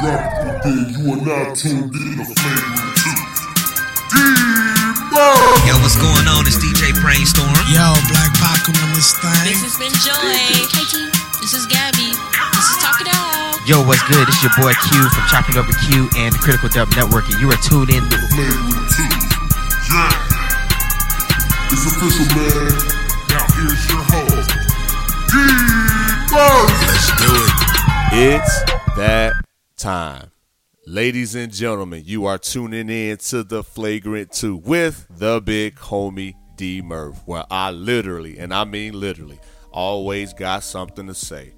drop it there. You are now tuned in to Flagrant 2. Yo, what's going on? It's DJ Brainstorm. Yo, Black Paco on this thing. This has been Joy. Hey, This is Gabby. This is Talk It Out. Yo, what's good? It's your boy Q from Chopping Over Q and the Critical Dub Network, and you are tuned in to Flagrant 2. Yeah. It's official, man. Now here's your host, D-Murph. Let's do it. It's that time. Ladies and gentlemen, you are tuning in to the Flagrant 2 with the big homie D Murph, where I literally, and I mean literally, always got something to say,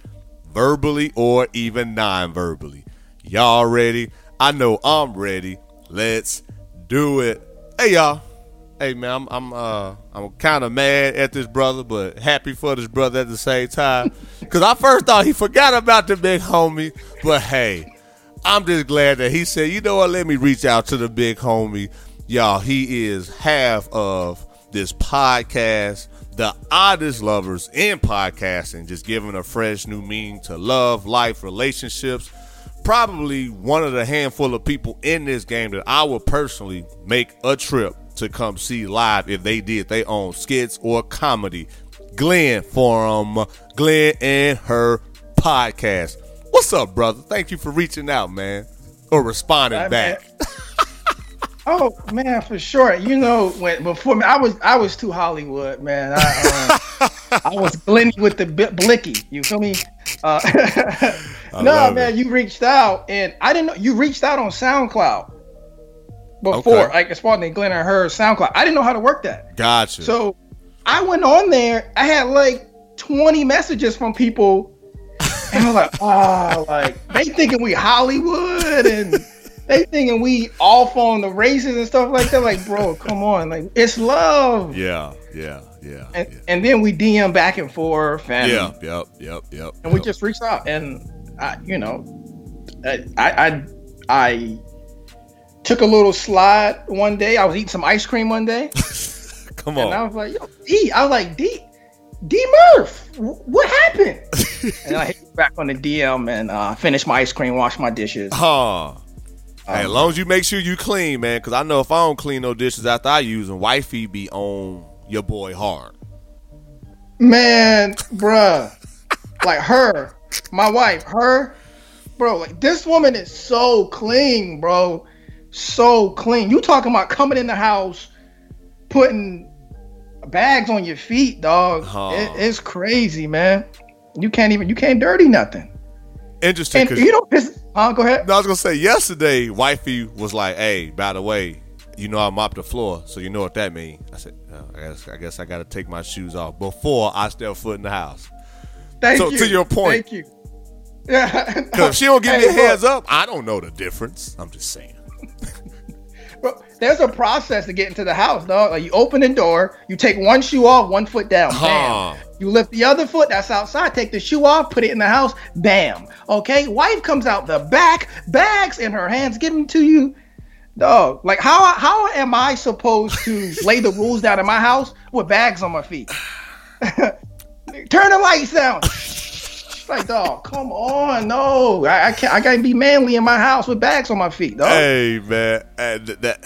verbally or even non verbally. Y'all ready? I know I'm ready. Let's do it. Hey, y'all. Hey man, I'm I'm uh I'm kind of mad at this brother, but happy for this brother at the same time. Cause I first thought he forgot about the big homie, but hey, I'm just glad that he said, you know what, let me reach out to the big homie. Y'all, he is half of this podcast, the oddest lovers in podcasting, just giving a fresh new meaning to love, life, relationships probably one of the handful of people in this game that I would personally make a trip to come see live if they did their own skits or comedy. Glenn from Glenn and her podcast. What's up, brother? Thank you for reaching out, man, or responding back. Oh man, for sure. You know, when before me, I was I was too Hollywood, man. I, uh, I was Glenny with the blicky. You feel me? Uh, no, man, it. you reached out, and I didn't know you reached out on SoundCloud before, Okay. like far as Glenn and her SoundCloud. I didn't know how to work that, Gotcha. so I went on there. I had like twenty messages from people, and I was like, oh, like they thinking we Hollywood and. They thinking we off on the races and stuff like that. Like, bro, come on, like it's love. yeah, yeah, yeah, And, yeah. and then we DM back and forth, and Yep, yep, yep, yep. and we just reached out, and I, you know, I, I, I, I took a little slide one day. I was eating some ice cream one day, come on, and I was like, "Yo, D," I was like, "D, D Murph, what happened?" and I hit back on the DM and uh, finished my ice cream, washed my dishes. Huh. Hey, as Um, long as you make sure you clean, man, because I know if I don't clean no dishes after I use them, wifey be on your boy hard. Man, bruh, like her, my wife, her, bro, like this woman is so clean, bro, so clean. You talking about coming in the house, putting bags on your feet, dog? It- it's crazy, man. You can't even, you can't dirty nothing. Interesting, And you know, this, huh? Go ahead. I was gonna say yesterday, wifey was like, "Hey, by the way, you know I mopped the floor, so you know what that means." I said, oh, "I guess I guess I got to take my shoes off before I step foot in the house." Thank so you. to your point- thank you. Yeah. Because if she don't give me a heads up, I don't know the difference. I'm just saying. Bro, there's a process to get into the house, dog. Like you open the door, you take one shoe off, one foot down. Huh. Bam. You lift the other foot that's outside, take the shoe off, put it in the house. Bam. Okay. Wife comes out the back, bags in her hands, give them to you. Dog, like how how am I supposed to lay the rules down in my house with bags on my feet? Turn the lights down. Like, dog, come on, no, I, I can't. I gotta be manly in my house with bags on my feet, dog. Hey man, and that.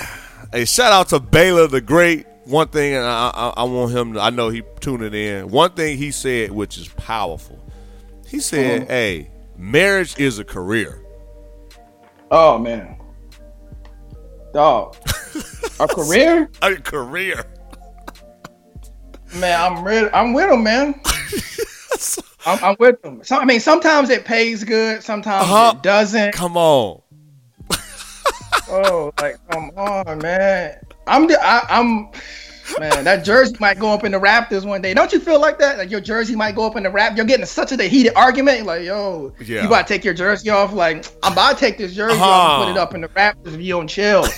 Hey, shout out to Baylor the Great. One thing, and I, I, I want him. to I know he tuning in. One thing he said, which is powerful. He said, Uh-huh. "Hey, marriage is a career." Oh man, dog, a career, A career. man. I'm ready. I'm with him, man. I'm, I'm with them. So, I mean, sometimes it pays good, sometimes Uh-huh. it doesn't. Come on. Oh, like come on, man. I'm the, I, I'm. Man, that jersey might go up in the Raptors one day. Don't you feel like that? Like your jersey might go up in the Raptors. You're getting such a heated argument. Like, yo, Yeah. you about to take your jersey off? Like, I'm about to take this jersey off Uh-huh. and put it up in the Raptors if you don't chill.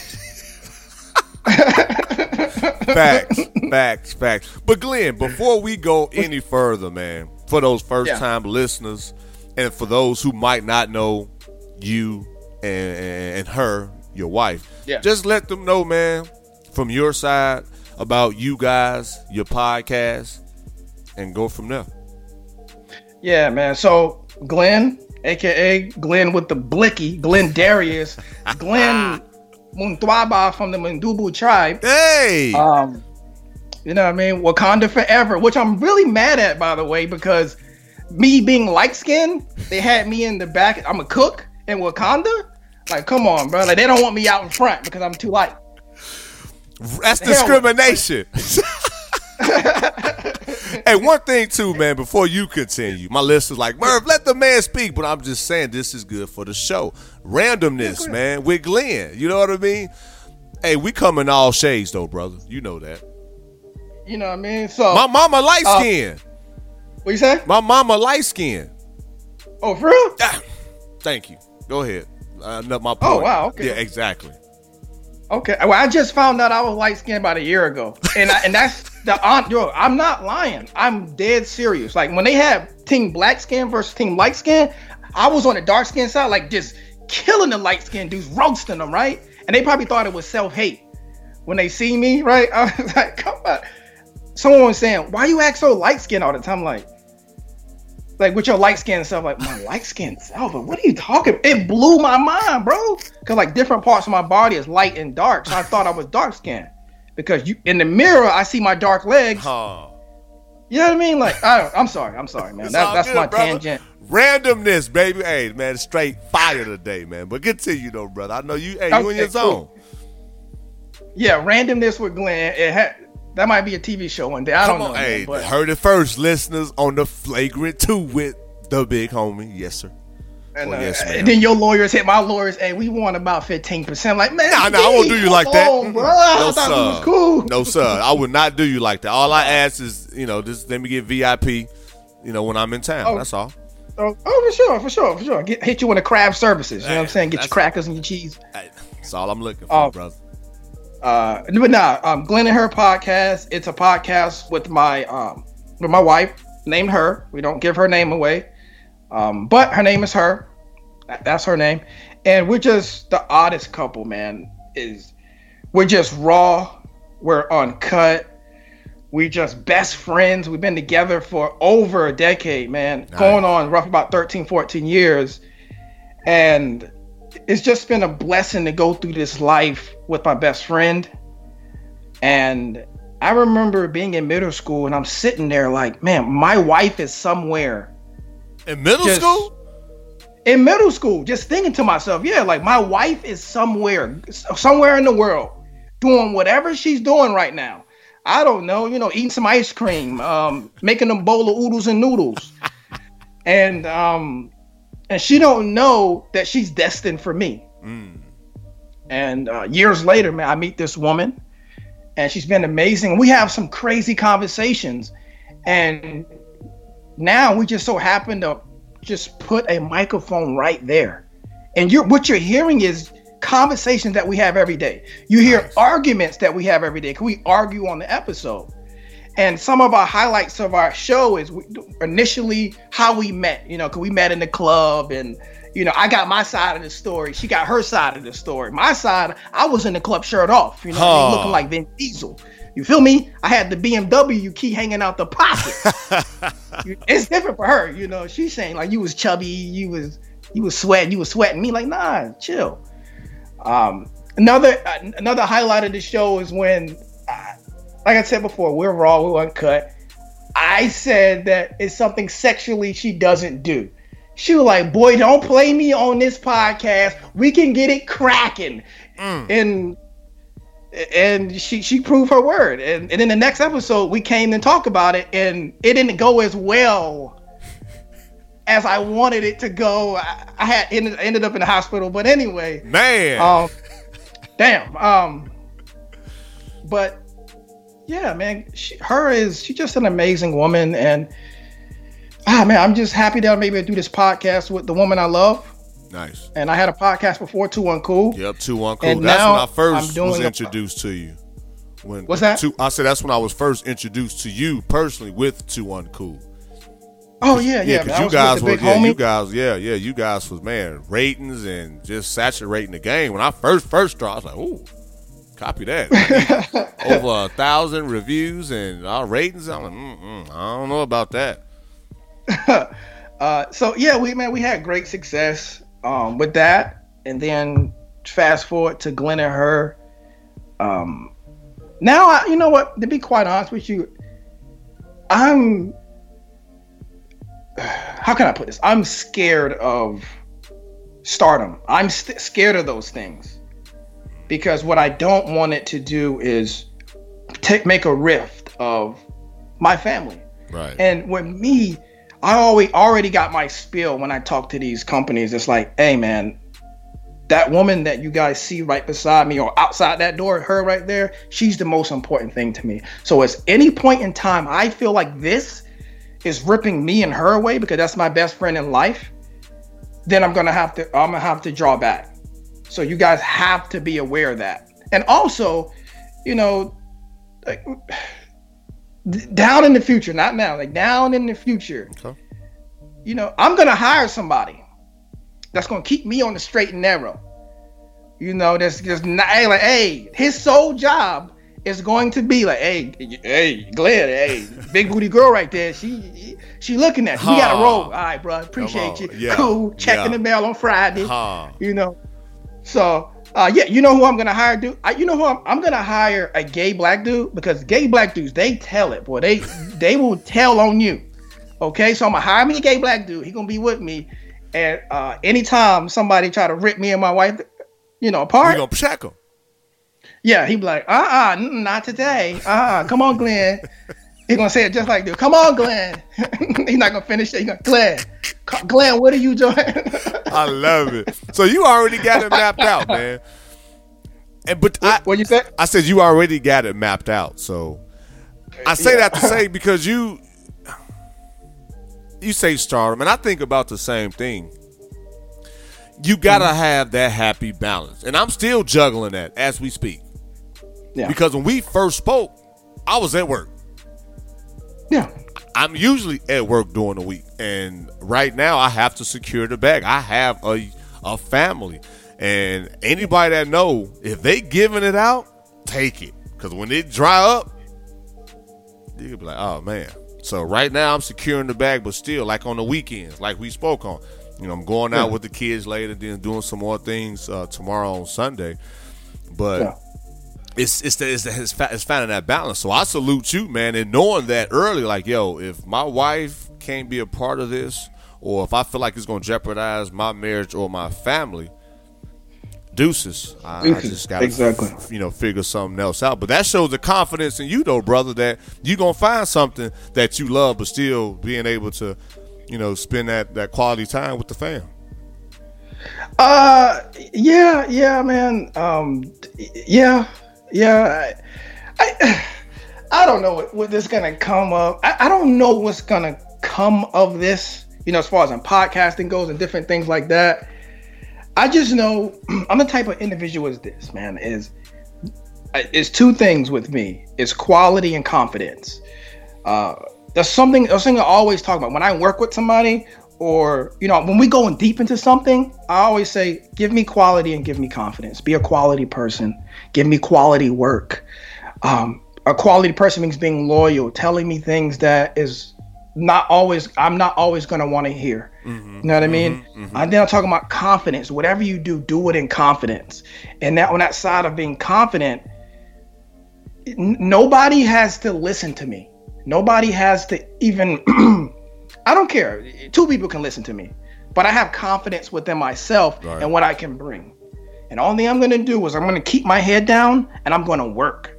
Facts, facts, facts. But Glenn, before we go any further, man, for those first time listeners, and for those who might not know you and, and her, your wife, Yeah. just let them know, man, from your side about you guys, your podcast, and go from there. Yeah, man. So Glenn aka Glenn with the blicky, Glenn Darius, Glenn Muntwaba from the Mundubu tribe. Hey, Um, you know what I mean? Wakanda forever, which I'm really mad at, by the way, because me being light skinned, they had me in the back. I'm a cook in Wakanda. Like, come on, bro. Like, they don't want me out in front because I'm too light. that's discrimination. hey, one thing too, man. Before you continue, my list is like Murph, let the man speak. But I'm just saying this is good for the show. Randomness, man, with Glenn. You know what I mean? Hey, we come in all shades though, brother. You know that. You know what I mean? So, My mama light Uh, skin. what you say? My mama light skin. Oh, for real? Ah, Thank you. Go ahead. Uh, my point. Oh, wow, okay. Yeah, exactly. Okay. Well, I just found out I was light skinned about a year ago, and I, and that's the on. Yo, I'm not lying. I'm dead serious. Like when they have team black skin versus team light skin, I was on the dark skin side, like just killing the light skin dudes, roasting them, right? And they probably thought it was self hate when they see me, right? I was like, come on. Someone was saying, why you act so light skinned all the time? Like, like with your light skin and stuff, like my light skin self. What are you talking? It blew my mind, bro. Cause like different parts of my body is light and dark, so I thought I was dark skinned. Because you in the mirror, I see my dark legs. Huh. You know what I mean? Like, I don't, I'm sorry, I'm sorry, man. That, that's good, my brother. tangent. Randomness, baby. Hey, man, straight fire today, man. But continue though, brother. I know you. Hey, you in your zone. cool. Yeah, randomness with Glenn. It had that might be a TV show one day. I Come don't on, know. hey, man, but, heard it first, listeners, on the flagrant two with the big homie. Yes, sir. and, Oh, uh, yes, and then your lawyers hit my lawyers. Hey, we want about 15 percent. Like, man, Nah, nah, I won't do you like that. bro. no, sir. was cool. No, sir. I would not do you like that. All I ask is, you know, just let me get VIP, you know, when I'm in town. Oh. That's all. Oh, oh, for sure, for sure, for sure. Get, hit you with the crab services. You know what I'm saying? Get your crackers and your cheese. That's all I'm looking for, Oh. brother. Uh, but nah, um, Glenn and her podcast. It's a podcast with my um with my wife named her. We don't give her name away, um, but her name is her. That's her name, and we're just the oddest couple, man. Is we're just raw. We're uncut. We're just best friends. We've been together for over a decade, man. Nice. Going on roughly about 13, 14 years. And it's just been a blessing to go through this life with my best friend. And I remember being in middle school and I'm sitting there like, man, my wife is somewhere In middle Just- school? in middle school, just thinking to myself, yeah, like my wife is somewhere, somewhere in the world, doing whatever she's doing right now. I don't know, you know, eating some ice cream, um, making a bowl of oodles and noodles, and um, and she don't know that she's destined for me. And uh, years later, man, I meet this woman, and she's been amazing. We have some crazy conversations, and now we just so happen to just put a microphone right there. And you're what you're hearing is conversations that we have every day. You hear Nice. arguments that we have every day. Can we argue on the episode? And some of our highlights of our show is we, initially how we met. You know, because we met in the club, and you know, I got my side of the story. She got her side of the story. My side, I was in the club shirt off. You know, what I mean? Looking like Vin Diesel. You feel me? I had the BMW key hanging out the pocket it's different for her. You know, she's saying like you was chubby, you was you was sweating, you was sweating. Me like nah, chill. Um, another uh, another highlight of the show is when, uh, like I said before, we're raw, we're uncut. I said that it's something sexually she doesn't do. She was like, "Boy, don't play me on this podcast. We can get it cracking." And and she she proved her word. And and in the next episode, we came and talked about it, and it didn't go as well as I wanted it to go. I, I had ended, ended up in the hospital, but anyway, Man. um, damn. Um, but yeah, man, she, her is she's just an amazing woman, and ah, man, I'm just happy that I'm able to do this podcast with the woman I love. nice. And I had a podcast before, Two Uncool. Yep, two one cool. And That's now when I first was a- introduced to you. When What's that? Two, I said that's when I was first introduced to you personally with two uncool. Oh yeah, yeah. Yeah, because I you guys were yeah, homie. you guys yeah yeah you guys was man ratings and just saturating the game. When I first first started, I was like, ooh, copy that. Over a thousand reviews and our ratings. I'm like, Mm-mm, I don't know about that. Uh, so yeah, we man, we had great success um, with that, and then fast forward to Glenn and her. Um, now, I, you know what? To be quite honest with you, I'm. How can I put this? I'm scared of stardom. I'm st- scared of those things because what I don't want it to do is take make a rift of my family. Right. And with me, I always already got my spiel when I talk to these companies. It's like, hey man, that woman that you guys see right beside me or outside that door, her right there, she's the most important thing to me. So at any point in time I feel like this is ripping me and her away because that's my best friend in life, then I'm gonna have to I'm gonna have to draw back. So you guys have to be aware of that. And also, you know, like d- down in the future, not now, like down in the future, Okay. you know, I'm gonna hire somebody that's gonna keep me on the straight and narrow. You know, that's just not hey, like, hey, his sole job is going to be like, hey, hey, Glenn, hey, big booty girl right there. She she looking at you. We got a roll. All right, bro. Appreciate you. Yeah. Cool. Checking Yeah. the mail on Friday. Huh. You know. So uh, yeah, you know who I'm gonna hire, dude. I, you know who I'm, I'm gonna hire a gay black dude because gay black dudes they tell it, boy. They they will tell on you. Okay, so I'm gonna hire me a gay black dude. He gonna be with me, and uh, anytime somebody try to rip me and my wife, you know, apart, You gonna check them? yeah, he be like, uh uh not today. Uh uh come on, Glenn. He gonna say it just like this. Come on, Glenn. He's not gonna finish it. He gonna Glenn. Glenn, what are you doing? I love it. So you already got it mapped out, man. And but I, what you say? I said you already got it mapped out. So I say Yeah. that to say because you you say stardom, and I think about the same thing. You gotta Mm-hmm. have that happy balance, and I'm still juggling that as we speak. Yeah. Because when we first spoke, I was at work. Yeah. I'm usually at work during the week, and right now I have to secure the bag. I have a a family, and anybody that know if they giving it out, take it. Because when it dry up, you could be like, oh man. So right now I'm securing the bag, but still, like on the weekends, like we spoke on, you know, I'm going out Yeah. with the kids later, then doing some more things uh, tomorrow on Sunday. But Yeah. It's it's the, it's, the, it's, it's finding that balance. So I salute you, man, and knowing that early, like, yo, if my wife can't be a part of this, or if I feel like it's going to jeopardize my marriage or my family, deuces. I, I just got to, exactly. you know, figure something else out. But that shows the confidence in you, though, brother, that you gonna find something that you love, but still being able to, you know, spend that that quality time with the fam. Uh, yeah, yeah, man. Um, yeah, yeah. I, I, I don't know what, what this gonna come of. I, I don't know what's gonna come of this. You know, as far as in podcasting goes and different things like that. I just know I'm the type of individual as this man is. It's two things with me. It's quality and confidence. Uh, there's something. There's something I always talk about when I work with somebody, or you know, when we going deep into something. I always say, give me quality and give me confidence. Be a quality person. Give me quality work. Um, a quality person means being loyal, telling me things that is not always. I'm not always gonna want to hear. Mm-hmm. You know what I mean? Mm-hmm. Mm-hmm. And then I'm talking about confidence. Whatever you do, do it in confidence. And that on that side of being confident, n- nobody has to listen to me. Nobody has to even. I don't care. Two people can listen to me, but I have confidence within myself Right. and what I can bring. And all thing I'm gonna do is I'm gonna keep my head down and I'm gonna work.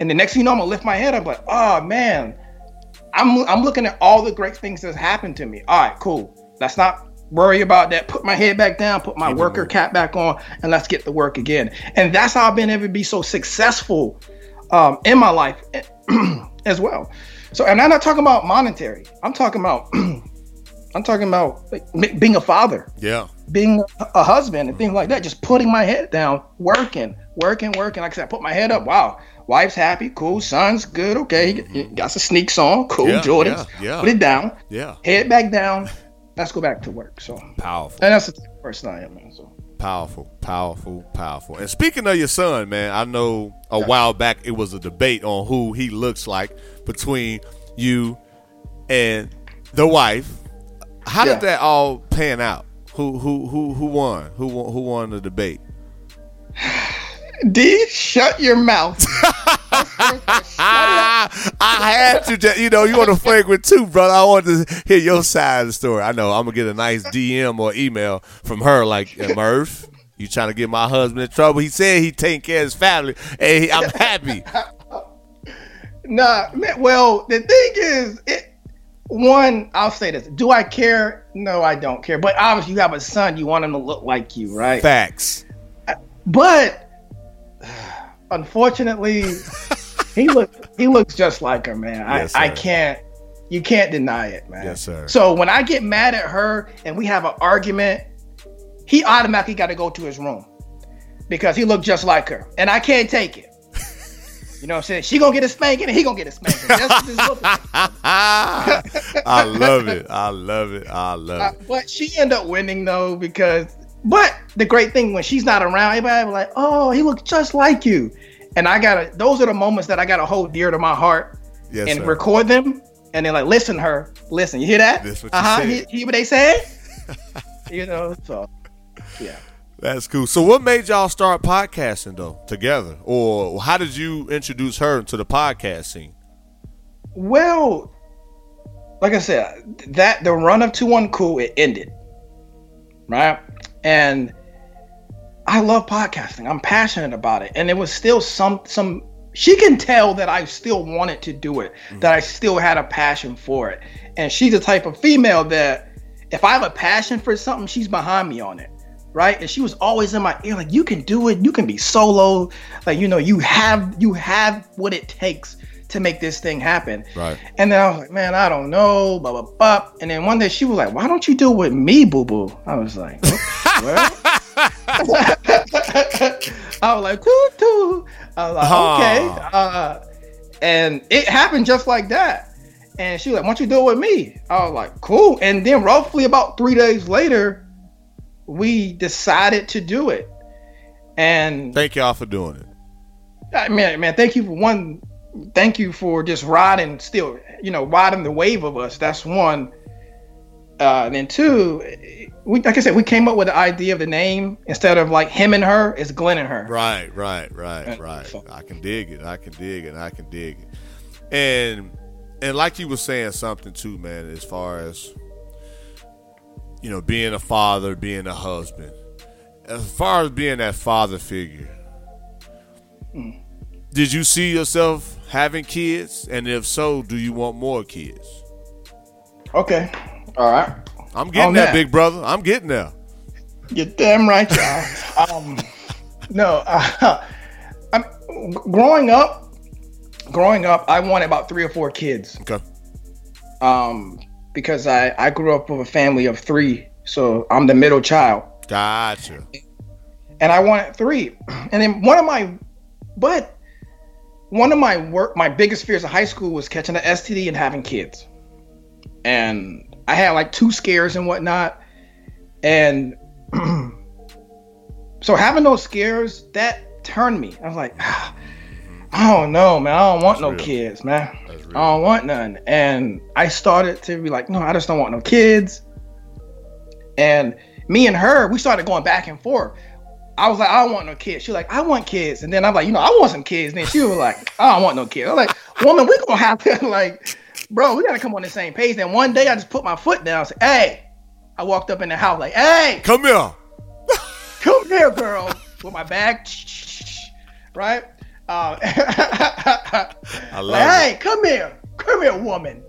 And the next thing you know, I'm gonna lift my head up like, oh man, I'm I'm looking at all the great things that's happened to me. All right, cool. Let's not worry about that. Put my head back down, put my worker cap back on, and let's get to work again. And that's how I've been able to be so successful um, in my life as well. So, and I'm not talking about monetary. I'm talking about I'm talking about like, m- being a father, Yeah. being a, husband, and things like that. Just putting my head down, working, working, working. Like I said, I put my head up. Wow, wife's happy, cool. Son's good. Okay, he got some sneaks on, cool. Yeah, Jordans, yeah, yeah. put it down, Yeah. head back down. Let's go back to work. So, powerful. and that's the person I am, man. So. Powerful, powerful, powerful. And speaking of your son, man, I know a while back it was a debate on who he looks like between you and the wife. How Yeah. did that all pan out? Who who who who won? Who won? Who won the debate? D, shut your mouth. I had to. You know, you want to flagrant too, brother. I want to hear your side of the story. I know I'm gonna get a nice DM or email from her, like "Uh, Murph. You trying to get my husband in trouble? He said he taking care of his family, and he, I'm happy. Nah, man, well, the thing is, it. One, I'll say this: Do I care? No, I don't care. But obviously, you have a son; you want him to look like you, right? Facts. But unfortunately, he look he looks just like her, man. I, Yes, I sir. can't you can't deny it, man. Yes, sir. So when I get mad at her and we have an argument, he automatically got to go to his room because he looked just like her, and I can't take it. You know what I'm saying? She gonna get a spanking, and he gonna get a spanking. Just, just look at I love it. I love it. I love Uh, it. but she ended up winning though because. But the great thing when she's not around, everybody like, "Oh, he looks just like you," and I gotta. Those are the moments that I gotta hold dear to my heart Yes, and sir. record them, and then like, listen, her, listen, you hear that? That's what you uh-huh. Hear, what they said? you know, so yeah. That's cool. So, what made y'all start podcasting though together, or how did you introduce her to the podcast scene? Well, like I said, that the run of two one cool it ended, right? And I love podcasting. I'm passionate about it, and it was still some some. She can tell that I still wanted to do it, mm. that I still had a passion for it, and she's the type of female that if I have a passion for something, she's behind me on it. Right, and she was always in my ear, like you can do it. You can be solo, like you know, you have you have what it takes to make this thing happen. Right. And then I was like, man, I don't know, blah, blah, blah. And then one day she was like, why don't you do it with me, boo boo? I was like, "Oh, well. I was like, cool, too. I was like, okay. Uh, and it happened just like that. And she was like, why don't you do it with me? I was like, cool. And then roughly about three days later, we decided to do it. And Thank y'all for doing it. I mean, man, thank you for one. Thank you for just riding, still, you know, riding the wave of us. That's one. Uh, and then two, we like I said, we came up with the idea of the name instead of like him and her, it's Glenn and her. Right, right, right, right. I can dig it. I can dig it. I can dig it. And and like you were saying something too, man, as far as you know, being a father, being a husband. As far as being that father figure, mm. did you see yourself having kids? And if so, do you want more kids? Okay, all right. I'm getting On that, that. big brother. I'm getting there. You're damn right, y'all. um, no, uh, I'm growing up. Growing up, I wanted about three or four kids. Okay. Um, because I I grew up with a family of three, so I'm the middle child. Gotcha. and I wanted three. And then one of my, but one of my work, my biggest fears of high school was catching an STD and having kids. And I had like two scares and whatnot. And so having those scares, that turned me. I was like, "Ah, I don't know, man. I don't want That's no real. kids, man. I don't want none. And I started to be like, no, I just don't want no kids. And me and her, we started going back and forth. I was like, I don't want no kids. She was like, I want kids. And then I'm like, you know, I want some kids. And then she was like, I don't want no kids. I'm like, woman, we gonna have to like, bro, we gotta come on the same page. Then one day I just put my foot down. said, hey, I walked up in the house like, hey, Come here. come here, girl, with my bag, right? Uh, I love like, it. hey, come here, come here, woman.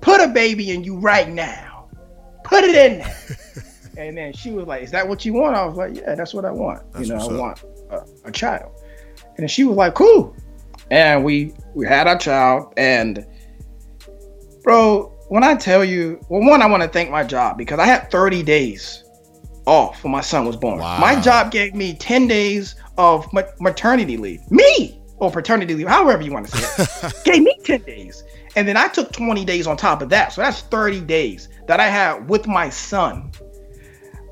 Put a baby in you right now. Put it in there. and then she was like, "Is that what you want?" I was like, "Yeah, that's what I want. That's you know, I want a, a child." And then she was like, "Cool." And we we had our child, and bro, when I tell you, well, one, I want to thank my job because I had 30 days off when my son was born. Wow. My job gave me 10 days of ma- maternity leave. Me or paternity leave, however you want to say it, gave me 10 days. And then I took 20 days on top of that. So that's 30 days that I had with my son.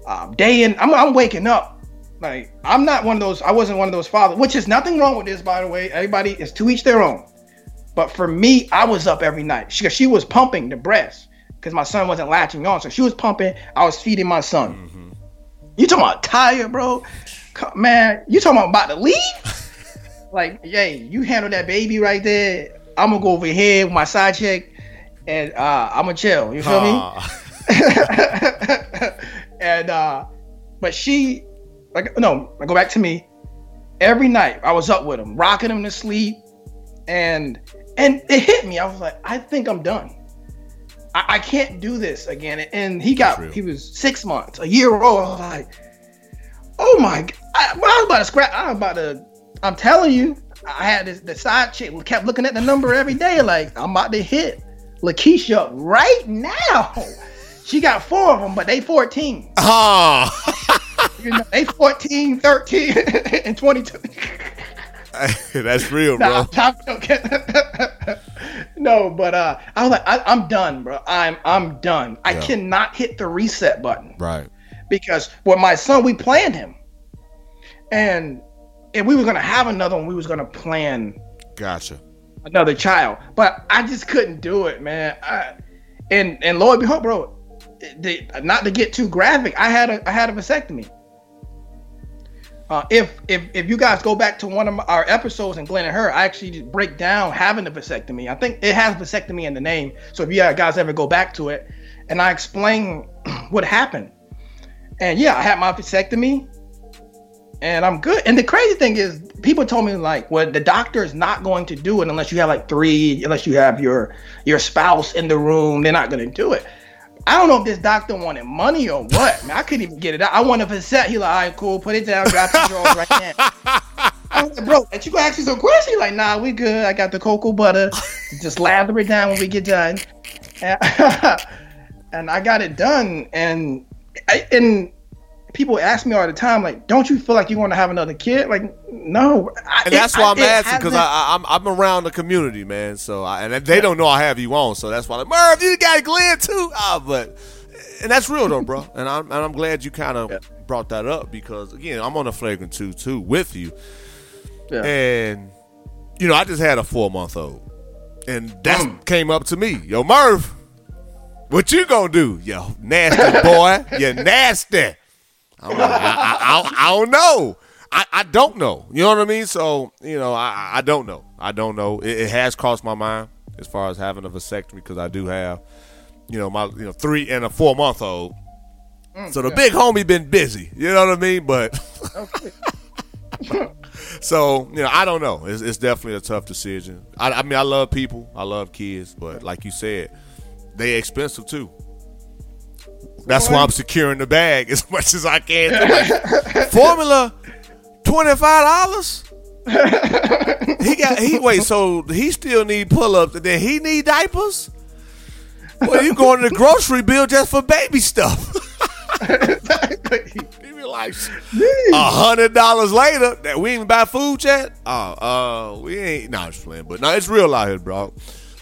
Um, day in, I'm, I'm waking up. Like, I'm not one of those, I wasn't one of those fathers, which is nothing wrong with this, by the way. Everybody is to each their own. But for me, I was up every night. She, she was pumping the breast. Because my son wasn't latching on. So she was pumping. I was feeding my son. Mm-hmm. You talking about tired, bro? Man, you talking about about to leave? like, yay, you handle that baby right there. I'm gonna go over here with my side chick, and uh, I'm gonna chill. You feel me? Ah, and uh but she like no I go back to me every night i was up with him rocking him to sleep and and it hit me. I was like i think i'm done. I, I can't do this again. And he got he was six months a year old. I was like oh my god I, when I was about to scrap i was about to i'm telling you i had this the side chick We kept looking at the number every day like i'm about to hit lakeisha right now. She got four of them but they 14 ah. you know, they 14, 13, and 22. that's real, Nah, bro. I'm no, but uh, I was like, I, I'm done, bro. I'm I'm done. I Yeah. cannot hit the reset button Right. because with my son, we planned him, and if we were gonna have another one, we was gonna plan Gotcha. another child, but I just couldn't do it, man. I, and and Lord behold, bro, the, not to get too graphic, I had a I had a vasectomy. Uh, if if if you guys go back to one of my, our episodes in Glenn and her, I actually break down having a vasectomy. I think it has vasectomy in the name. So if you guys ever go back to it, and I explain what happened, and yeah, I had my vasectomy, and I'm good. And the crazy thing is, people told me like, well, the doctor is not going to do it unless you have like three, unless you have your your spouse in the room. They're not going to do it. I don't know if this doctor wanted money or what. Man, I couldn't even get it out. I wanted a set. He like, all right, cool, put it down, drop the drawers right now. I was like, bro, and you gonna ask me some questions? He like, nah, we good. I got the cocoa butter. Just lather it down when we get done. And, and I got it done. And I, and people ask me all the time, like, don't you feel like you want to have another kid? Like, no. I, And that's it- why I'm it asking because I, I, I'm I'm around the community, man. So I, and they don't know I have you on, so that's why. Like, Murph, you got Glenn too. Ah, but and that's real though, bro. And I'm and I'm glad you kind of brought that up because again, I'm on a flagrant two too with you, Yeah. and you know I just had a four month old, and that Mm. came up to me, yo Murph, what you gonna do, yo nasty boy, you nasty. I'm like, I, I, I, I don't know. I, I don't know. You know what I mean? So, you know, I, I don't know. I don't know. It, it has crossed my mind as far as having a vasectomy because I do have, you know, my you know three and a four month old. Mm, so the big homie been busy. You know what I mean? But so you know, I don't know. It's, it's definitely a tough decision. I, I mean, I love people. I love kids, but like you said, they expensive too. That's why I'm securing the bag as much as I can. Like, formula, twenty five dollars. he got he wait so he still need pull ups and then he need diapers. Well, you going to the grocery bill just for baby stuff. He be like a hundred dollars later that we ain't even buy food yet. Oh, uh, we ain't. No, I'm just playing, but no, it's real out here, bro.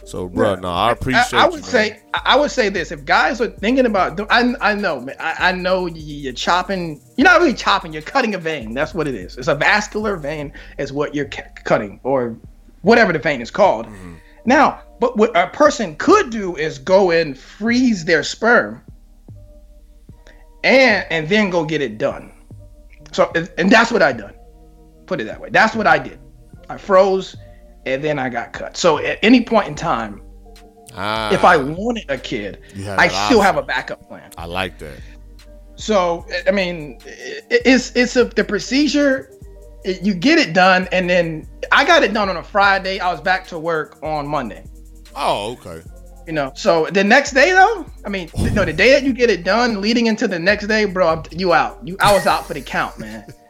So, bro, no, I appreciate. I, I would man. say I would say this: if guys are thinking about, I I know, man, I, I know you- you're chopping. You're not really chopping. You're cutting a vein. That's what it is. It's a vascular vein, is what you're cutting, or whatever the vein is called. Mm-hmm. Now, but what a person could do is go and freeze their sperm, and and then go get it done. So, and that's what I done. Put it that way. That's what I did. I froze, and then I got cut. So at any point in time, Ah, if I wanted a kid, I still option. have a backup plan. I like that. So I mean, it's it's a the procedure. it- you get it done, and then I got it done on a Friday. I was back to work on Monday. Oh, okay. You know, so the next day though, I mean, th- no, the day that you get it done, leading into the next day, bro, you out. You, I was out for the count, man.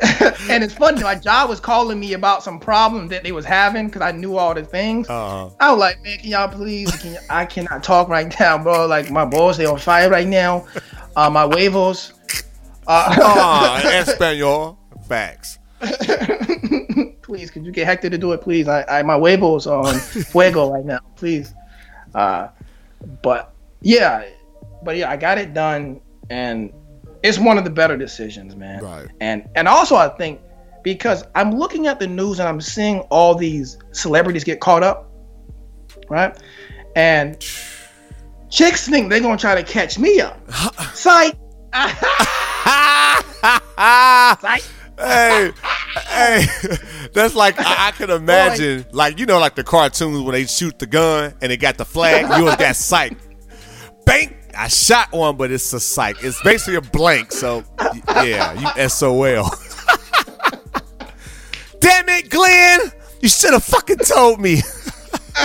and it's funny, my job was calling me about some problem that they was having because I knew all the things. Uh, I was like, man, can y'all please? Can y- I cannot talk right now, bro. Like my balls, they on fire right now. Uh, my huevos. Uh, ah, Espanol. Facts. please, could you get Hector to do it, please? I, I my huevos are on fuego right now, please. Uh, but yeah, but yeah, I got it done, and it's one of the better decisions, man. Right. And and also, I think because I'm looking at the news and I'm seeing all these celebrities get caught up, right? And chicks think they're gonna try to catch me up. Psych. Psych. hey, hey, that's like I, I can imagine, like you know, like the cartoons when they shoot the gun and they got the flag. You got psych. Bank. I shot one, but it's a psych. It's basically a blank. So yeah, you SOL. Damn it, Glenn! You should have fucking told me.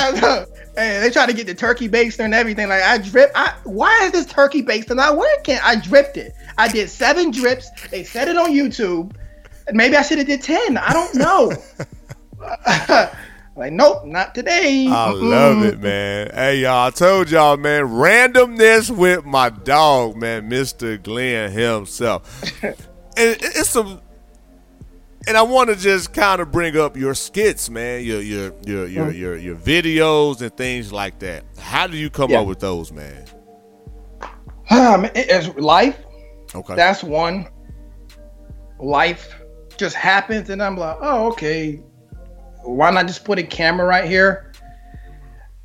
and they try to get the turkey baster and everything. Like I drip. I why is this turkey baster not working? I dripped it. I did seven drips. They said it on YouTube. Maybe I should have did ten. I don't know. like nope, not today. I Mm-mm. love it, man. Hey, y'all, I told y'all, man, randomness with my dog, man, Mr. Glenn himself. and it's some, and I want to just kind of bring up your skits, man, your your your your Mm-hmm. your, your videos and things like that. How do you come Yeah. up with those, man? Um, it's life. Okay. That's one. Life just happens, and I'm like, oh, okay. Why not just put a camera right here?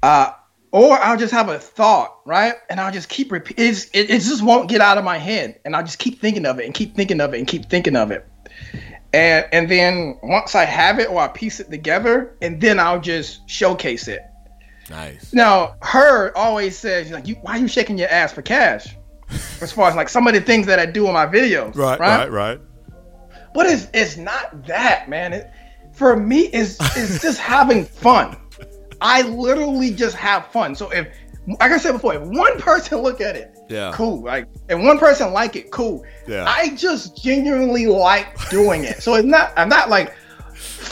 Uh, or I'll just have a thought, right? And I'll just keep repeat. It's, it, it just won't get out of my head, and I'll just keep thinking of it and keep thinking of it and keep thinking of it. And and then once I have it or I piece it together, and then I'll just showcase it. nice. Now, her always says, like, you, why are you shaking your ass for cash? As far as like some of the things that I do in my videos, Right, right, right. But it's it's not that, man. It, for me, is it's just having fun. I literally just have fun. So if, like I said before, if one person look at it, Yeah. cool. Like, if one person like it, cool. Yeah. I just genuinely like doing it. So it's not. I'm not like,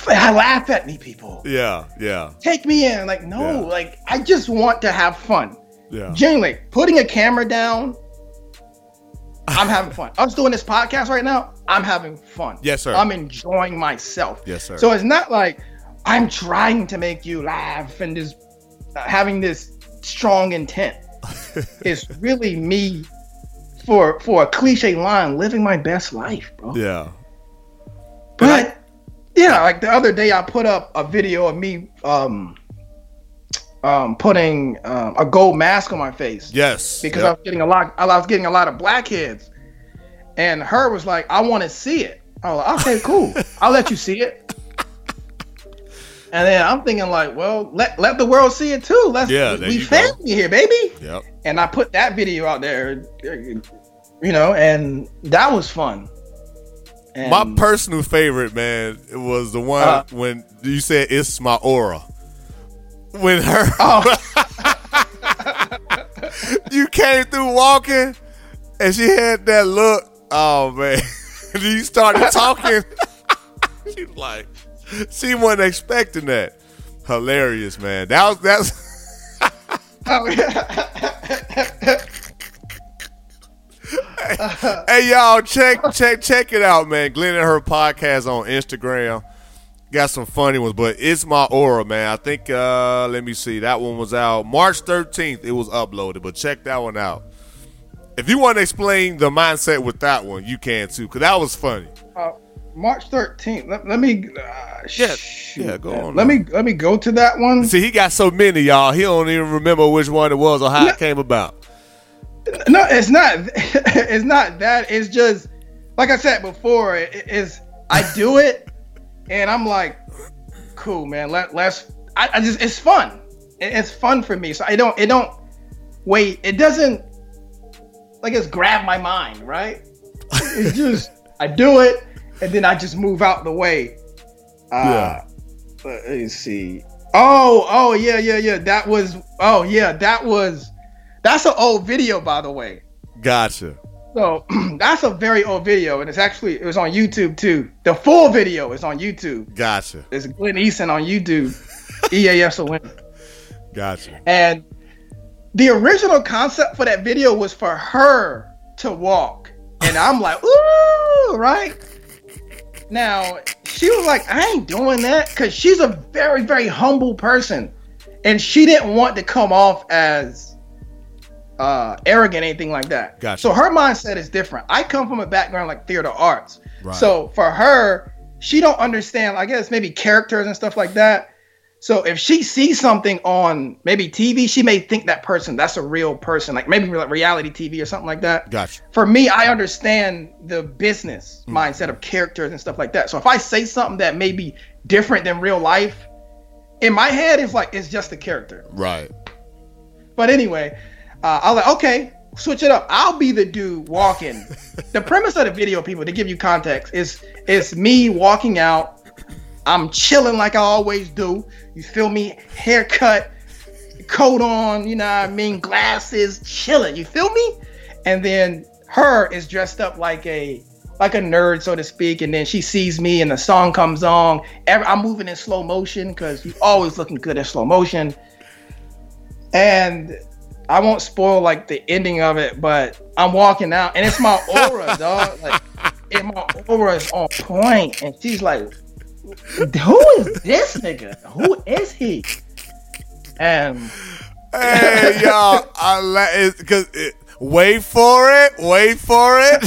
I laugh at me, people. Yeah, yeah, Take me in. Like, no. Yeah. Like, I just want to have fun. yeah. Genuinely, putting a camera down, I'm having fun. Us doing this podcast right now, I'm having fun. Yes, sir. I'm enjoying myself. Yes, sir. So it's not like I'm trying to make you laugh and just uh, having this strong intent. it's really me for for a cliche line, living my best life, bro. Yeah. But yeah, like the other day, I put up a video of me um um putting um, a gold mask on my face Yes. because I was getting a lot. I was getting a lot of blackheads, and her was like, "I want to see it." I was like, "Okay, cool. I'll let you see it." And then I'm thinking like, well, let let the world see it too. Let's Yeah, we, there we go. family here, baby. Yep. And I put that video out there, you know, and that was fun. And My personal favorite, man, it was the one Uh. when you said it's my aura. When her oh, you came through walking and she had that look. Oh man. you started talking. she was like she wasn't expecting that. Hilarious, man. That was that's oh yeah. Hey y'all, check check check it out, man. Glenn and her podcast on Instagram. Got some funny ones, but it's my aura, man. I think uh let me see. That one was out March 13th. It was uploaded, but check that one out. If you want to explain the mindset with that one, you can too, because that was funny. Uh, March 13th. Let, let me. Uh, Yeah, shoot, yeah, go man. on Let now. me let me go to that one. See, he got so many, y'all. He don't even remember which one it was or how No. it came about. No, it's not. It's not that. It's just like I said before. It, it's I do it, and I'm like, cool, man. Let let's. I, I just it's fun. It- it's fun for me. So I don't. It don't. Wait. It doesn't. Like it's grab my mind, right? It's just I do it, and then I just move out the way. Uh, Yeah. Let me see. Oh, oh yeah, yeah, yeah. That was. Oh yeah, that was. That's an old video, by the way. Gotcha. So that's a very old video, and it's actually it was on YouTube too. The full video is on YouTube. Gotcha. It's Glenn Eason on YouTube, E EASON. Gotcha. And the original concept for that video was for her to walk, and I'm like, ooh, right. Now she was like, I ain't doing that because she's a very, very humble person, and she didn't want to come off as uh arrogant, anything like that. Gotcha. So her mindset is different. I come from a background like theater arts, Right. so for her, she don't understand. I guess maybe characters and stuff like that. So if she sees something on maybe TV, she may think that person that's a real person, like maybe like reality TV or something like that. Gotcha. For me, I understand the business mindset of characters and stuff like that. So if I say something that may be different than real life, in my head, it's like it's just a character. Right. But anyway, uh, I was like, okay, switch it up. I'll be the dude walking. the premise of the video, people, to give you context, is it's me walking out. I'm chilling like I always do. You feel me? Haircut, coat on, you know what I mean? Glasses, chilling. You feel me? And then her is dressed up like a like a nerd, so to speak. And then she sees me, and the song comes on. I'm moving in slow motion because you always looking good in slow motion. And I won't spoil like the ending of it, but I'm walking out, and it's my aura, dog. Like, and my aura is on point, and she's like, "Who is this nigga? Who is he?" And Hey y'all, I let it because it, wait for it, wait for it.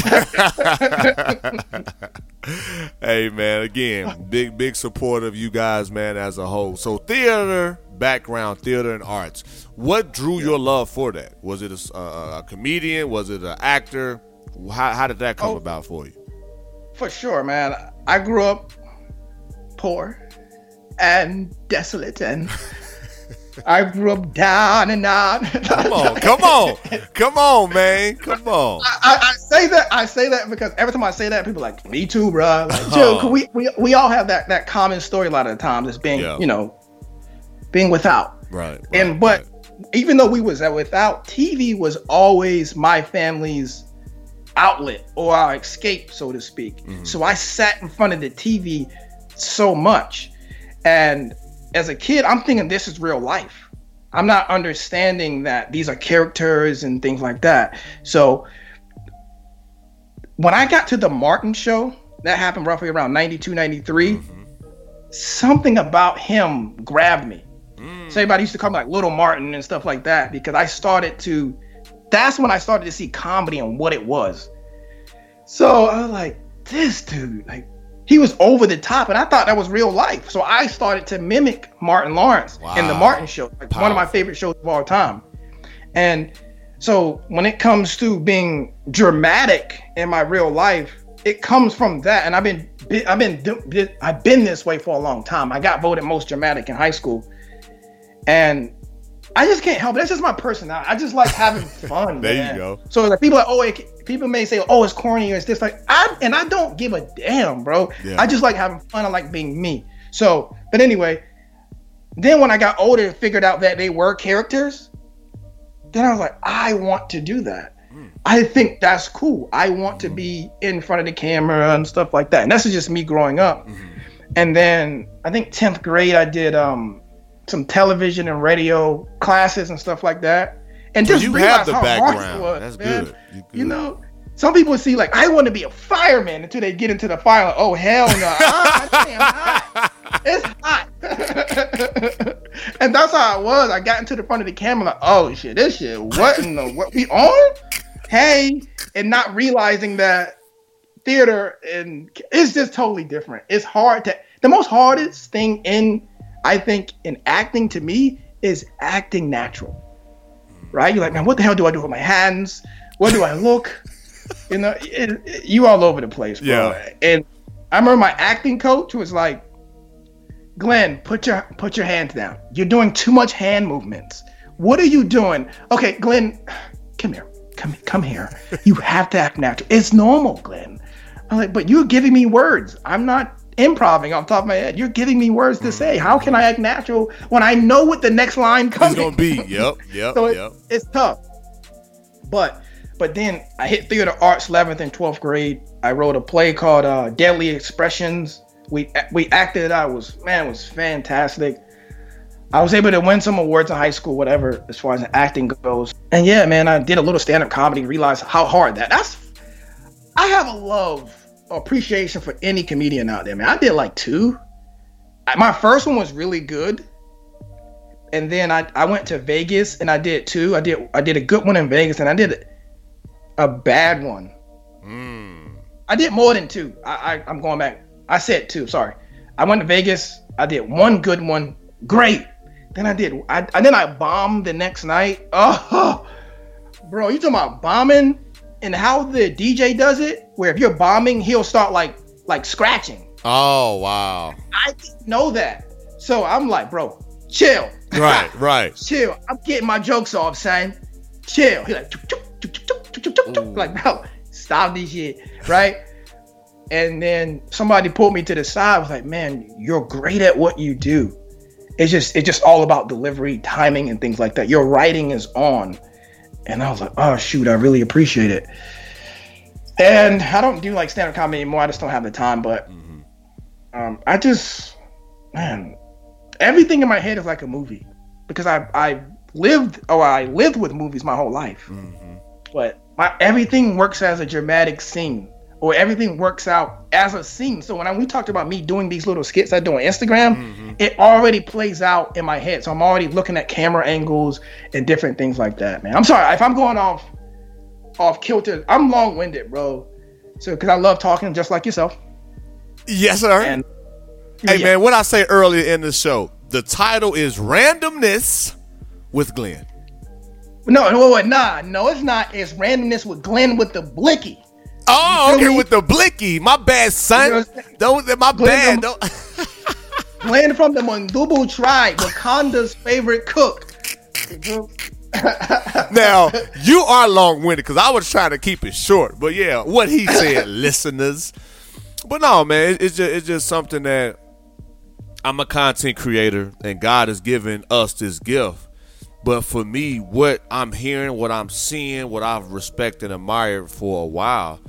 hey man, again, big big support of you guys, man, as a whole. So theater background, theater and arts. What drew your love for that? Was it a, a, a comedian? Was it an actor? How, how did that come Oh. about for you? for sure, man, I grew up poor and desolate, and I grew up down and out. Come on, come on, come on, man, come on. I, I say that I say that because every time I say that, people are like me too, bro. Like, Oh. We, we we all have that that common story a lot of the times as being Yeah. you know being without. Right. right and but right. even though we was at without, TV was always my family's outlet or our escape, so to speak. Mm-hmm. So I sat in front of the TV so much, and as a kid, I'm thinking this is real life. I'm not understanding that these are characters and things like that. So when I got to the Martin show, that happened roughly around 92, 93, mm-hmm. something about him grabbed me. Mm. So everybody used to call me like Little Martin and stuff like that because I started to. That's when I started to see comedy and what it was. So I was like, this dude, like, he was over the top, and I thought that was real life. So I started to mimic Martin Lawrence in the Martin Show, like one of my favorite shows of all time. And so when it comes to being dramatic in my real life, it comes from that. And I've been, I've been, I've been this way for a long time. I got voted most dramatic in high school, and I just can't help it. That's just my personality. I just like having fun. There you go. So like people are like, oh, it, people may say, oh, it's corny or it's this like I and I don't give a damn, bro. Yeah. I just like having fun. I like being me. So, but anyway, then when I got older and figured out that they were characters, then I was like, I want to do that. Hmm. I think that's cool. I want to hmm. be in front of the camera and stuff like that. And that's just me growing up. Mm-hmm. And then I think 10th grade, I did um, some television and radio classes and stuff like that. And just you have the how hard it background. was, That's man. good. You You know, some people see like I want to be a fireman until they get into the fire. Like, oh hell no! Ah, hot. It's hot. and that's how it was. I got into the front of the camera like, oh shit, this shit. What in the what we on? Hey, and not realizing that theater and it's just totally different. It's hard to the most hardest thing in I think in acting to me is acting natural. Right? You're like, man, what the hell do I do with my hands? What do I look? You know, it, it- you all over the place, bro. Yeah. And I remember my acting coach was like, Glenn, put your put your hands down. You're doing too much hand movements. What are you doing? Okay, Glenn, come here. Come come here. You have to act natural. It's normal, Glenn. I'm like, but you're giving me words. I'm not improving off top of my head. You're giving me words to say. How can I act natural when I know what the next line It's gonna be. Yep. Yep. So it, yep. it's tough. But but then I hit theater arts 11th and 12th grade. I wrote a play called uh, Deadly Expressions. We we acted it out. It was man, it was fantastic. I was able to win some awards in high school, whatever, as far as acting goes. And yeah, man, I did a little stand-up comedy. Realized how hard that. That's. I have a love, appreciation for any comedian out there, man. I did like two. I- My first one was really good and then I, I went to Vegas and I did two. I did I did a good one in Vegas and I did a bad one. Mm. I did more than two. I, I I'm going back. I said two. Sorry. I went to Vegas. I did one good one great. Then I did. I and then I bombed the next night. Oh, bro, you talking about bombing and how the DJ does it, where if you're bombing, he'll start like like scratching. Oh wow! I didn't know that, so I'm like, bro, chill. Right, right. chill. I'm getting my jokes off, son. Chill. He's like, like no, stop this shit, right? and then somebody pulled me to the side. Was like, man, you're great at what you do. It's just it's just all about delivery, timing, and things like that. Your writing is on and I was like, oh shoot, I really appreciate it. And I don't do like stand-up comedy anymore. I just don't have the time. But um, I just, man, everything in my head is like a movie because I I lived or I lived with movies my whole life. But my everything works as a dramatic scene or everything works out as a scene. So when I, we talked about me doing these little skits I do on Instagram, mm-hmm. it already plays out in my head. So I'm already looking at camera angles and different things like that, man. I'm sorry if I'm going off off kilter. I'm long-winded, bro. So because I love talking just like yourself. Yes, sir. And hey yeah. man, what I say earlier in the show, the title is Randomness with Glenn. No, no, no, nah, no, it's not. It's randomness with Glenn with the blicky. Oh, You okay, me? with the blicky. My bad, son. I'm? Don't my bad. Glenn from the Mundubu tribe, Wakanda's favorite cook. now you are long winded because I was trying to keep it short, but yeah, what he said, listeners. But no, man, it's just it's just something that I'm a content creator and God has given us this gift. But for me, what I'm hearing, what I'm seeing, what I've respected and admired for a while,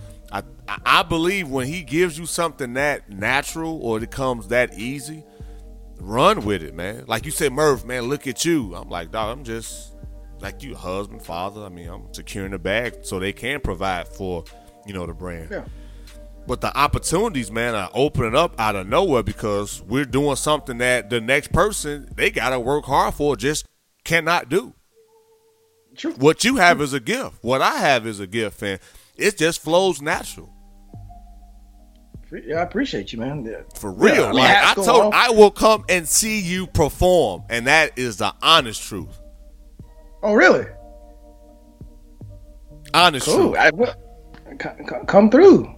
I believe when He gives you something that natural or it comes that easy, run with it, man. Like you said, Murph, man, look at you. I'm like, dog, I'm just like you, husband, father. I mean, I'm securing the bag so they can provide for, you know, the brand. Yeah. But the opportunities, man, are opening up out of nowhere because we're doing something that the next person they gotta work hard for just cannot do. True. What you have is a gift. What I have is a gift, and it just flows natural. Yeah, I appreciate you, man. Yeah. For real. Yeah, I mean, like I told. I will come and see you perform. And that is the honest truth. Oh, really? Honest Cool. truth. I, well, c- c- come through.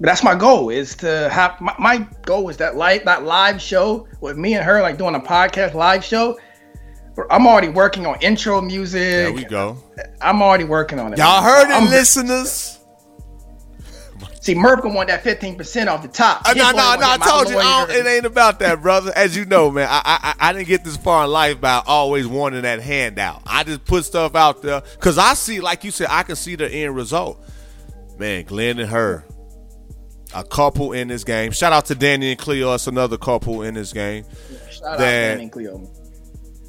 But that's my goal is to have my, my goal is that live that live show with me and her like doing a podcast live show. I'm already working on intro music. There we go. I'm already working on it. Y'all heard it, I'm- listeners. See, Murph gonna want that 15% off the top. Uh, no, no, no. I told you, I it ain't about that, brother. As you know, man, I, I I didn't get this far in life by always wanting that handout. I just put stuff out there because I see, like you said, I can see the end result. Man, Glenn and her, a couple in this game. Shout out to Danny and Cleo. It's another couple in this game. Shout out that- Danny and Cleo.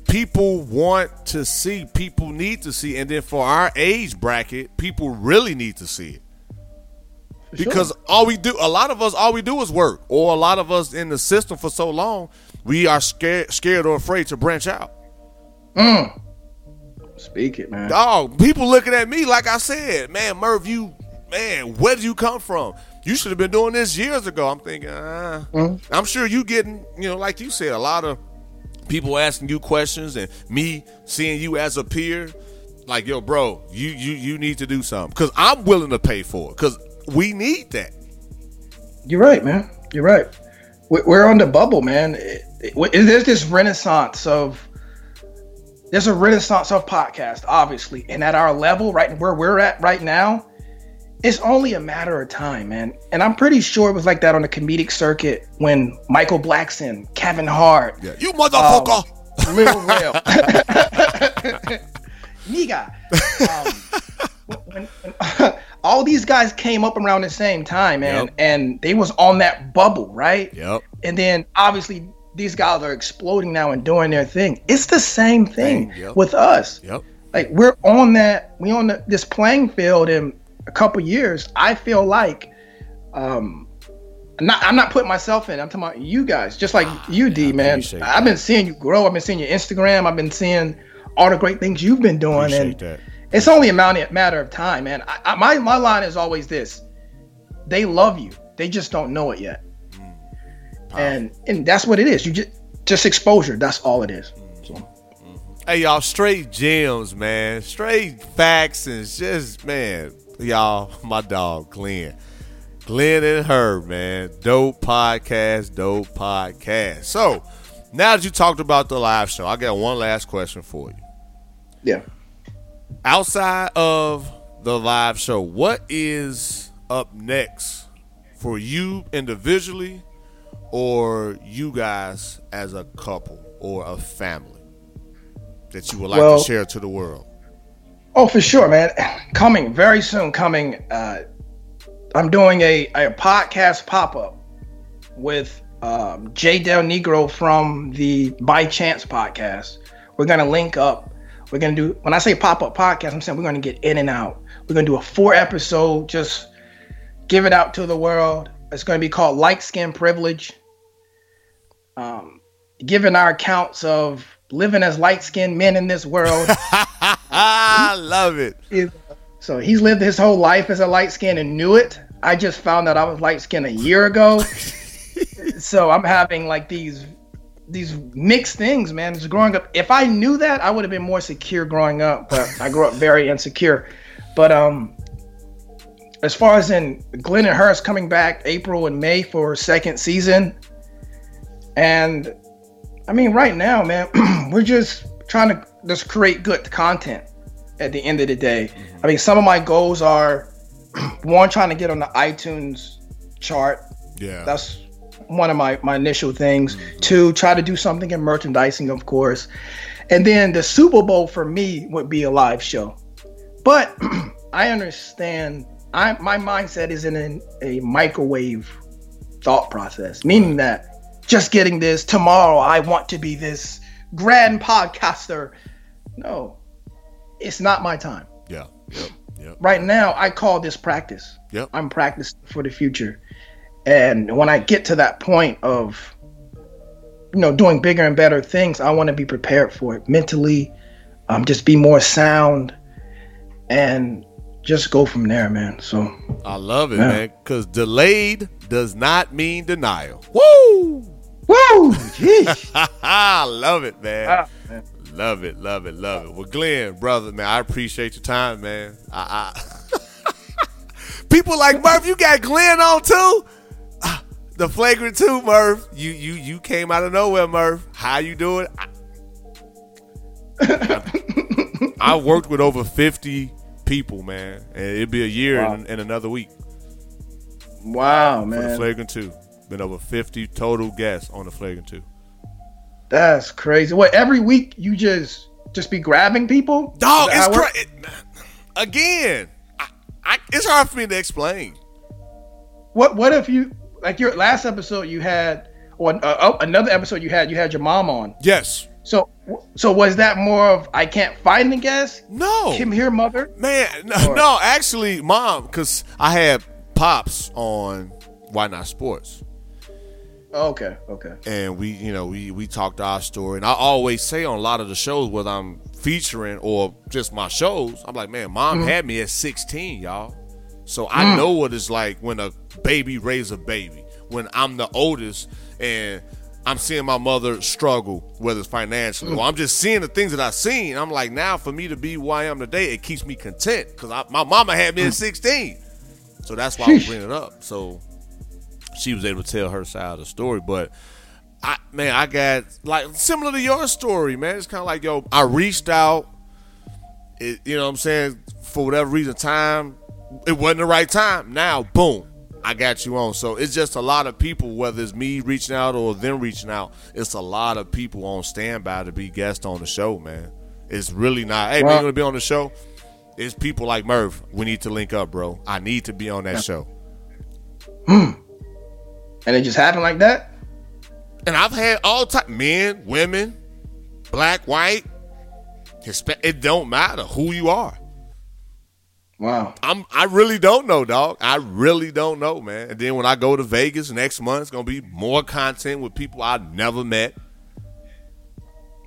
People want to see, people need to see, and then for our age bracket, people really need to see it. because all we do a lot of us all we do is work or a lot of us in the system for so long we are scared scared or afraid to branch out. Speak it, man. dog people looking at me like i said man Murph you man where did you come from? You should have been doing this years ago. I'm thinking uh, i'm sure you getting you know like you said a lot of people asking you questions and me seeing you as a peer like yo bro you you you need to do something because i'm willing to pay for it because we need that You're right, man. You're right. We- We're on the bubble, man. It- it- There's this renaissance of there's a renaissance of podcast, obviously, and at our level, right where we're at right now, it's only a matter of time, man. And I'm pretty sure it was like that on the comedic circuit when Michael Blackson, Kevin Hart, yeah you motherfucker Lil Rel, Niga. Um, when, when, all these guys came up around the same time, man, Yep. and they was on that bubble, right? yep And then obviously these guys are exploding now and doing their thing. It's the same thing yep. with us. Yep. Like we're on that, we on the, this playing field in a couple years. I feel like, um, I'm not, I'm not putting myself in. I'm talking about you guys, just like you, D, man. Ah, I've been seeing you grow. I've been seeing your Instagram. I've been seeing all the great things you've been doing, Appreciate and that. it's only a matter matter of time, man. I, I, my my line is always this: they love you, they just don't know it yet, Mm. and and that's what it is. You just just exposure. That's all it is. So, Hey y'all, straight gems, man. Straight facts and just man, y'all, my dog Glenn. Glenn and her, man. Dope podcast, dope podcast. So now that you talked about the live show, I got one last question for you. yeah. Outside of the live show, what is up next for you individually or you guys as a couple or a family that you would like Well- to share to the world? Oh, for sure, man. Coming very soon. Coming. Uh, I'm doing a, a podcast pop up with um, Jay Del Negro from the By Chance podcast. We're gonna link up. We're gonna do. When I say pop up podcast, I'm saying we're gonna get in and out. We're gonna do a four episode. Just give it out to the world. It's gonna be called Light Skin Privilege. Um, giving our accounts of living as light skinned men in this world. I love it. so he's lived his whole life as a light skin and knew it. I just found out I was light skinned a year ago. so I'm having like these these mixed things, man. Just growing up. If I knew that, I would have been more secure growing up, but I grew up very insecure. But um as far as in Glenn and Hurst coming back April and May for second season. And I mean right now, man, we're just trying to just create good content at the end of the day. Mm-hmm. I mean, some of my goals are one, trying to get on the iTunes chart. Yeah. That's one of my, my initial things. Mm-hmm. Two, try to do something in merchandising, of course. And then the Super Bowl for me would be a live show. But I understand I my mindset is in a microwave thought process, meaning that just getting this tomorrow, I want to be this grand podcaster. No, it's not my time. yeah. Yep. Yep. Right now, I call this practice. Yep. I'm practicing for the future. And when I get to that point of, you know, doing bigger and better things, I want to be prepared for it mentally, um, just be more sound, and just go from there, man. So, I love it, Yeah. man. Because delayed does not mean denial. Woo! Woo, jeez. I love it, man. Ah, man. Love it, love it, love it. Well, Glenn, brother, man, I appreciate your time, man. I, I people like Murph, you got Glenn on too. Ah, The flagrant two, Murph. You you you came out of nowhere, Murph. How you doing? I, I worked with over fifty people, man, and it'd be a year Wow. in, in another week Wow, for the flagrant two. Been over fifty total guests on the flagrant two. That's crazy. What, every week you just just be grabbing people? Dog, it's how it crazy. Again, I, I, it's hard for me to explain. What what if you like your last episode you had or uh, oh, another episode you had you had your mom on. Yes. So so was that more of I can't find the guest? No. Kim here mother? Man, no, Or- no, actually, mom, because I had pops on Why Not Sports, Oh, okay, okay. and we, you know, we we talked our story, and I always say on a lot of the shows whether I'm featuring or just my shows, I'm like, man, mom mm-hmm. had me at 16, y'all, so I mm. know what it's like when a baby raise a baby, when I'm the oldest and. I'm seeing my mother struggle, whether it's financially or mm. I'm just seeing the things that I've seen. I'm like, now for me to be who I am today, it keeps me content because my mama had me at mm. 16. So that's why I bringing it up. So she was able to tell her side of the story. But I, man, I got like similar to your story, man. It's kind of like, yo, I reached out. It, you know what I'm saying? For whatever reason, time, it wasn't the right time. Now, boom, I got you on. So it's just a lot of people, whether it's me reaching out or them reaching out, it's a lot of people on standby to be guests on the show, man. It's really not, hey, man, you Wow. gonna be on the show? It's people like Murph. We need to link up, bro. I need to be on that show. Hmm. And it just happened like that? And I've had all type men, women, black, white, Hispanic. It don't matter who you are. Wow. I'm I really don't know, dog. I really don't know, man. And then when I go to Vegas next month, it's gonna be more content with people I've never met.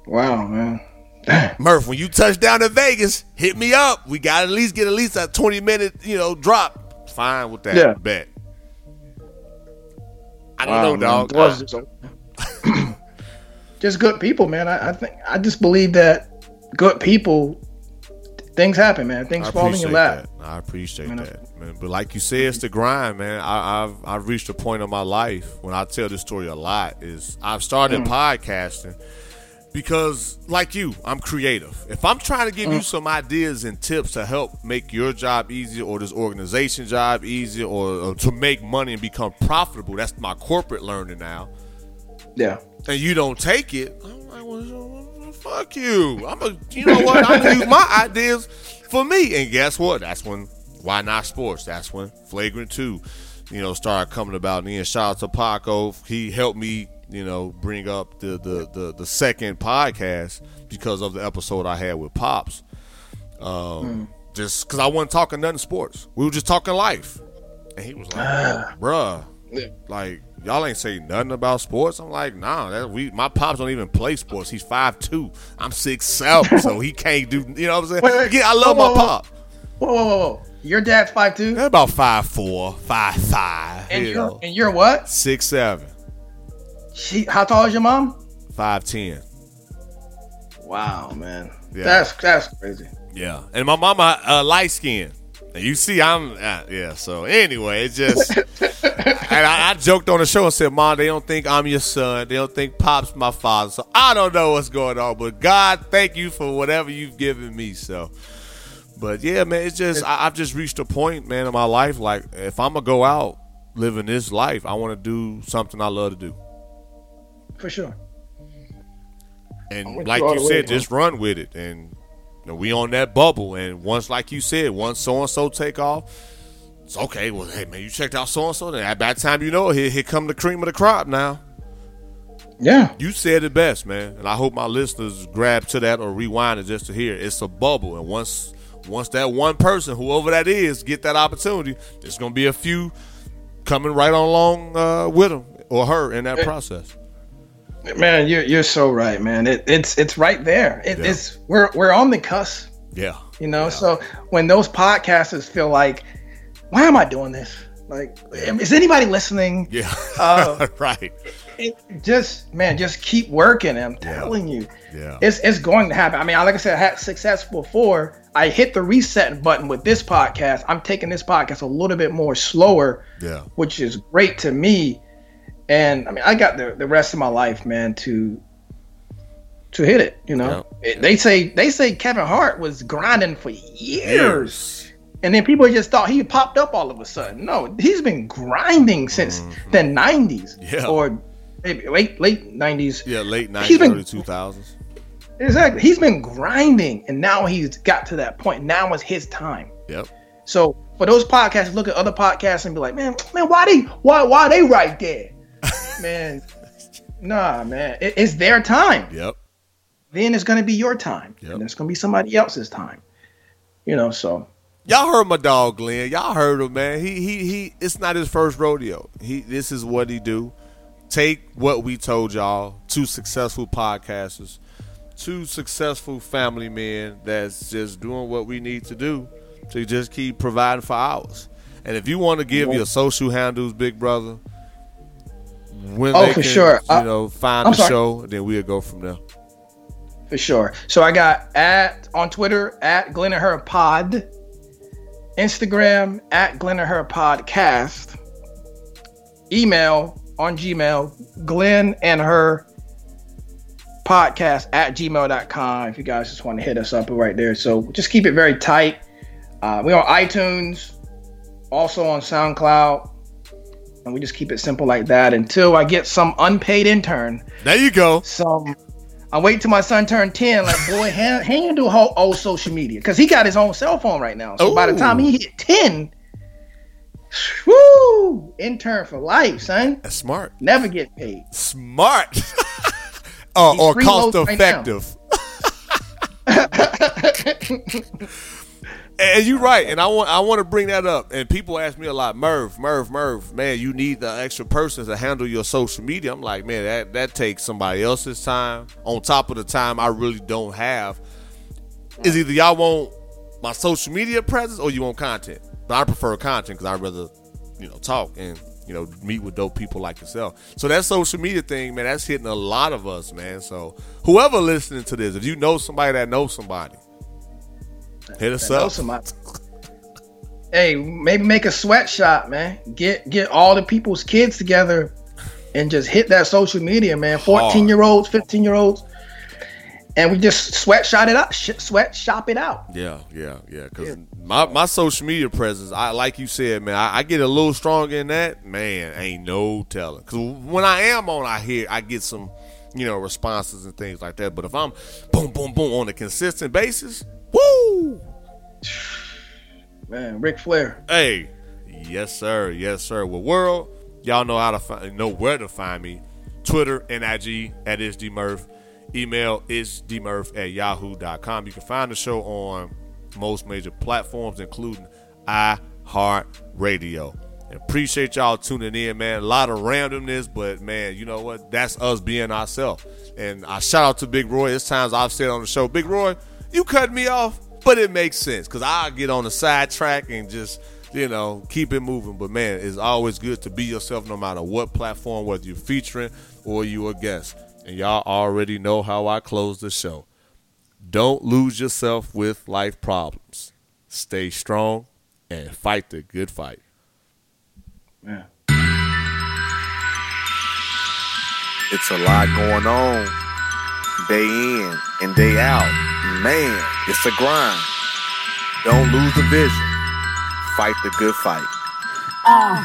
Wow, man. Murph, when you touch down in Vegas, hit me up. We got to at least get at least a 20 minute, you know, drop. Fine with that Yeah. bet. I don't Wow, know, man. dog. Doors just just good people, man. I, I think I just believe that good people, things happen, man. Things I fall in appreciate your lap. that. I appreciate You know? that, man. But like you said, it's the grind, man. I, I've I've reached a point in my life when I tell this story a lot. Is I've started Mm. podcasting because, like you, I'm creative. If I'm trying to give Mm. you some ideas and tips to help make your job easier, or this organization job easier, or, or to make money and become profitable, that's my corporate learning now. Yeah. and you don't take it, I'm like, well, fuck you. I'm a, you know what? I'm gonna use my ideas for me. And guess what? That's when why not sports? That's when flagrant two, you know, started coming about. And then shout out to Paco. He helped me, you know, bring up the the the, the second podcast because of the episode I had with Pops. Um, just because I wasn't talking nothing sports, we were just talking life, and he was like, "Bruh, like y'all ain't say nothing about sports. I'm like, nah, that we my pops don't even play sports. He's five two. I'm six seven, so he can't do. You know what I'm saying? Wait, wait. yeah, I love Whoa, my whoa, pop. Whoa, whoa, whoa, whoa. Your dad's five two, about five four, five five. and you you're know, and you're what? six seven, She, how tall is your mom? five ten. Wow, man. Yeah. That's that's crazy. Yeah, and my mama uh, light skin. And you see, I'm uh, yeah. So anyway, it's just, and I, I joked on the show and said, "Mom, they don't think I'm your son. They don't think Pop's my father. So I don't know what's going on. But God, thank you for whatever you've given me. So, but yeah, man, it's just I, I've just reached a point, man, in my life. Like if I'm gonna go out living this life, I want to do something I love to do. For sure. And like you all way, said, man. just run with it. And you know, we on that bubble. And once, like you said, once so and so take off, it's okay. Well, hey man, you checked out so and so. Then by the time you know it, here, here come the cream of the crop. Now Yeah. you said it best, man. And I hope my listeners grab to that or rewind it just to hear. it. It's a bubble, and once once that one person, whoever that is, get that opportunity, there's gonna be a few coming right on along uh, with them or her in that process. Man, you're you're so right, man. It, it's it's right there. It, Yeah. It's we're we're on the cusp, Yeah, you know. So when those podcasters feel like, why am I doing this? Like, is anybody listening? yeah, Uh, right. it, just man, just keep working. I'm Yeah. telling you, Yeah. it's it's going to happen. I mean, like I said, I had success before. I hit the reset button with this podcast. I'm taking this podcast a little bit more slower, Yeah. which is great to me. And I mean, I got the, the rest of my life, man, to to hit it. You know, It- they say they say Kevin Hart was grinding for years, and then people just thought he popped up all of a sudden. No, he's been grinding since the '90s, Mm-hmm. Yeah. or maybe late late '90s. Yeah, late He's 90s, been- early 2000s. Exactly. He's been grinding, and now he's got to that point. Now is his time. Yep. So for those podcasts, look at other podcasts and be like, man, man, why they, why, why they right there, man? Nah, man, it, it's their time. Yep. Then it's gonna be your time, Yep. and it's gonna be somebody else's time. You know, so Y'all heard my dog Glenn. Y'all heard him, man. He he he. It's not his first rodeo. He this is what he do. Take what we told y'all. Two successful podcasters, two successful family men that's just doing what we need to do to just keep providing for ours. And if you want to give your social handles, big brother, when Oh, they for can, sure. you Uh, know, find I'm the sorry. show, then we'll go from there. for sure. So I got at on Twitter at Glenn and Her Pod, Instagram at Glenn and Her Podcast, email on Gmail Glenn and Her Podcast at gmail.com. If you guys just want to hit us up right there, so just keep it very tight. Uh, we're on iTunes, also on SoundCloud. And we just keep it simple like that until I get some unpaid intern There you go. some I wait till my son turned 10, like boy, hand, handle whole old social media. Cause he got his own cell phone right now. So by the time he hit 10, whoo, intern for life, son. That's smart. Never get paid. Smart. or or cost loads right effective. and you're right, and I want I want to bring that up. And people ask me a lot, Murph, Murph, Murph, man, you need the extra person to handle your social media. I'm like, man, that that takes somebody else's time on top of the time I really don't have. Is either y'all want my social media presence or you want content. But I prefer content because I'd rather, you know, talk and you know, meet with dope people like yourself. So that social media thing, man, that's hitting a lot of us, man. So whoever listening to this, if you know somebody that knows somebody, hit us up. Hey, maybe make a sweatshop, man. Get get all the people's kids together and just hit that social media, man. 14 year olds, 15 year olds. And we just sweatshop it out, sh- sweatshop it out. Yeah, yeah, yeah. Because my, my social media presence, I like you said, man, I, I get a little stronger in that. Man, ain't no telling. Because when I am on, I hear I get some, you know, responses and things like that. But if I'm boom, boom, boom on a consistent basis, woo, Man, Ric Flair. hey, yes sir, yes sir. Well, world, y'all know how to find, know where to find me. Twitter and IG at isdmurph. Email isdmurph at yahoo.com. You can find the show on most major platforms, including iHeartRadio. Appreciate y'all tuning in, man. A lot of randomness, but man, you know what? That's us being ourselves. And I shout out to Big Roy. It's times I've said on the show, Big Roy, you cut me off, but it makes sense because I get on the sidetrack and just you know keep it moving. But man, it's always good to be yourself, no matter what platform, whether you're featuring or you're a guest. And y'all already know how I close the show. Don't lose yourself with life problems. Stay strong and fight the good fight. Yeah. It's a lot going on. Day in and day out. Man, it's a grind. Don't lose the vision. Fight the good fight. Uh,